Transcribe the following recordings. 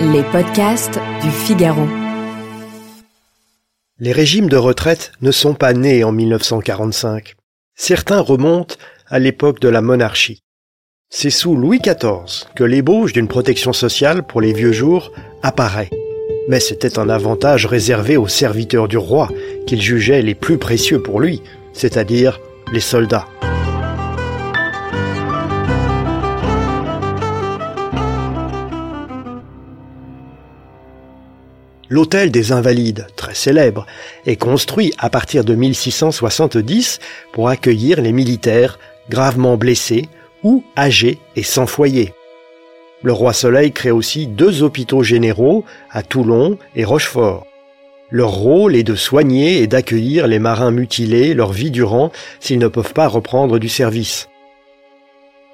Les podcasts du Figaro. Les régimes de retraite ne sont pas nés en 1945. Certains remontent à l'époque de la monarchie. C'est sous Louis XIV que l'ébauche d'une protection sociale pour les vieux jours apparaît. Mais c'était un avantage réservé aux serviteurs du roi qu'il jugeait les plus précieux pour lui, c'est-à-dire les soldats. L'hôtel des Invalides, très célèbre, est construit à partir de 1670 pour accueillir les militaires gravement blessés ou âgés et sans foyer. Le roi Soleil crée aussi deux hôpitaux généraux à Toulon et Rochefort. Leur rôle est de soigner et d'accueillir les marins mutilés leur vie durant s'ils ne peuvent pas reprendre du service.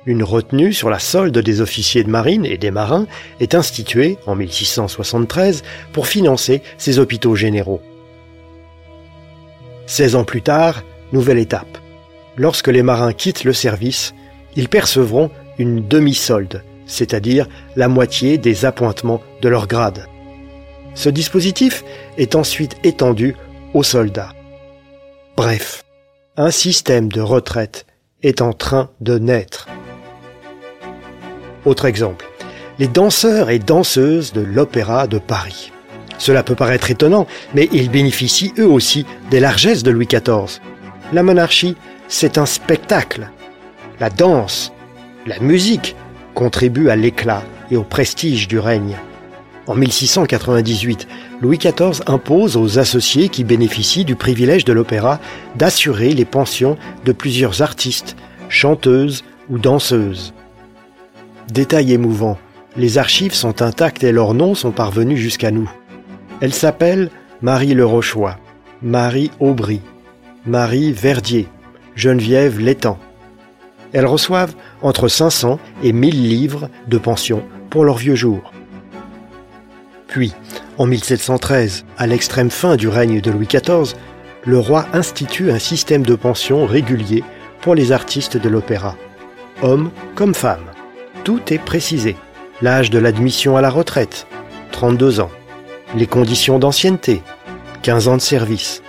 Une retenue sur la solde des officiers de marine et des marins est instituée en 1673 pour financer ces hôpitaux généraux. 16 ans plus tard, nouvelle étape. Lorsque les marins quittent le service, ils percevront une demi-solde, c'est-à-dire la moitié des appointements de leur grade. Ce dispositif est ensuite étendu aux soldats. Bref, un système de retraite est en train de naître. Autre exemple, les danseurs et danseuses de l'Opéra de Paris. Cela peut paraître étonnant, mais ils bénéficient eux aussi des largesses de Louis XIV. La monarchie, c'est un spectacle. La danse, la musique contribuent à l'éclat et au prestige du règne. En 1698, Louis XIV impose aux associés qui bénéficient du privilège de l'opéra d'assurer les pensions de plusieurs artistes, chanteuses ou danseuses. Détail émouvant, les archives sont intactes et leurs noms sont parvenus jusqu'à nous. Elles s'appellent Marie Le Rochois, Marie Aubry, Marie Verdier, Geneviève Létang. Elles reçoivent entre 500 et 1000 livres de pension pour leurs vieux jours. Puis, en 1713, à l'extrême fin du règne de Louis XIV, le roi institue un système de pension régulier pour les artistes de l'opéra, hommes comme femmes. Tout est précisé. L'âge de l'admission à la retraite, 32 ans. Les conditions d'ancienneté, 15 ans de service.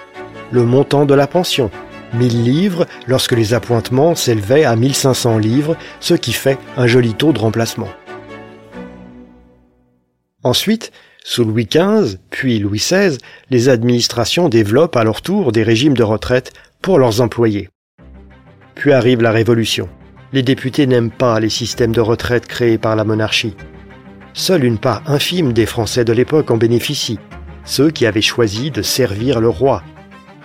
Le montant de la pension, 1000 livres lorsque les appointements s'élevaient à 1500 livres, ce qui fait un joli taux de remplacement. Ensuite, sous Louis XV, puis Louis XVI, les administrations développent à leur tour des régimes de retraite pour leurs employés. Puis arrive la Révolution. Les députés n'aiment pas les systèmes de retraite créés par la monarchie. Seule une part infime des Français de l'époque en bénéficie, ceux qui avaient choisi de servir le roi.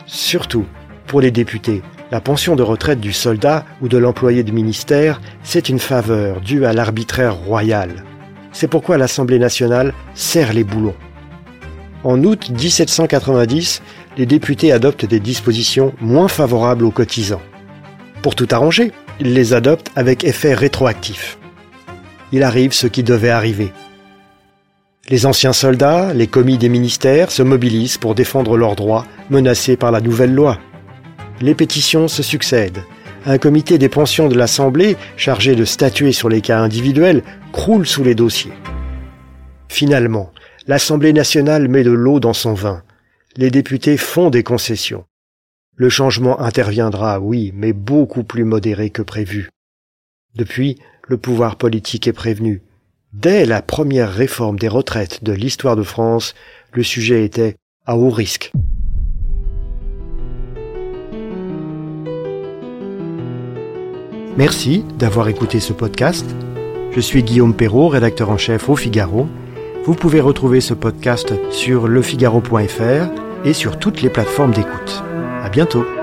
Surtout, pour les députés, la pension de retraite du soldat ou de l'employé de ministère, c'est une faveur due à l'arbitraire royal. C'est pourquoi l'Assemblée nationale serre les boulons. En août 1790, les députés adoptent des dispositions moins favorables aux cotisants. Pour tout arranger, il les adopte avec effet rétroactif. Il arrive ce qui devait arriver. Les anciens soldats, les commis des ministères se mobilisent pour défendre leurs droits menacés par la nouvelle loi. Les pétitions se succèdent. Un comité des pensions de l'Assemblée, chargé de statuer sur les cas individuels, croule sous les dossiers. Finalement, l'Assemblée nationale met de l'eau dans son vin. Les députés font des concessions. Le changement interviendra, oui, mais beaucoup plus modéré que prévu. Depuis, le pouvoir politique est prévenu. Dès la première réforme des retraites de l'histoire de France, le sujet était à haut risque. Merci d'avoir écouté ce podcast. Je suis Guillaume Perrault, rédacteur en chef au Figaro. Vous pouvez retrouver ce podcast sur lefigaro.fr et sur toutes les plateformes d'écoute. À bientôt.